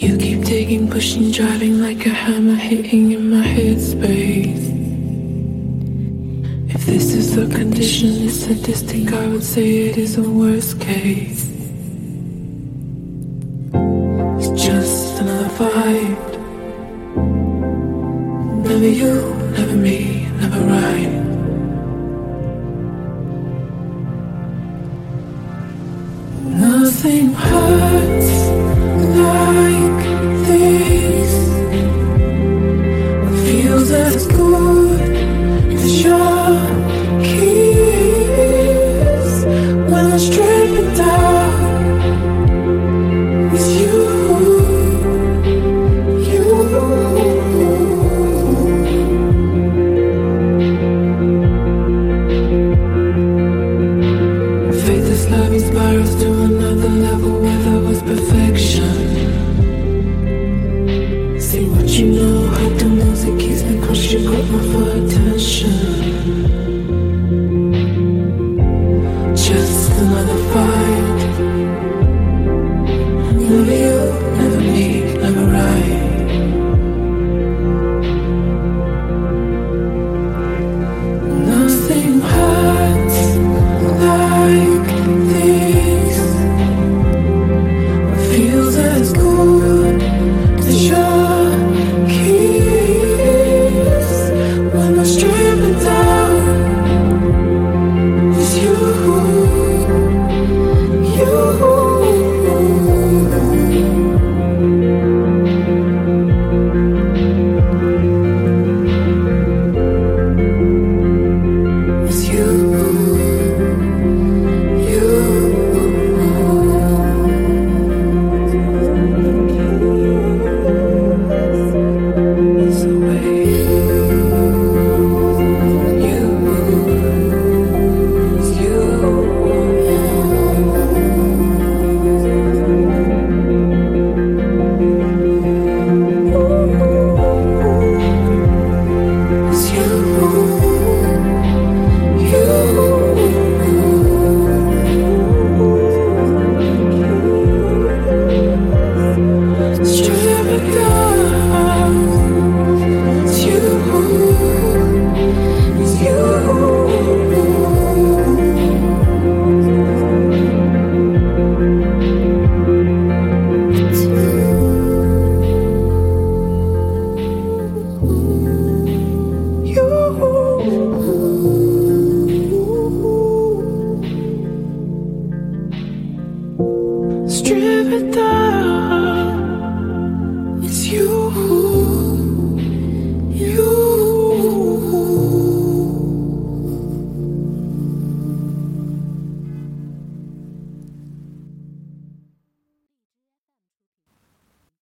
You keep taking, pushing, driving like a hammer hitting in my headspace. If this is the condition, it's sadistic, I would say it is a worst case. It's just another fight. Never you, never me, never right. Nothing hurts you know I don't know the keys because you got my for attention. Just another fight. Strip it down.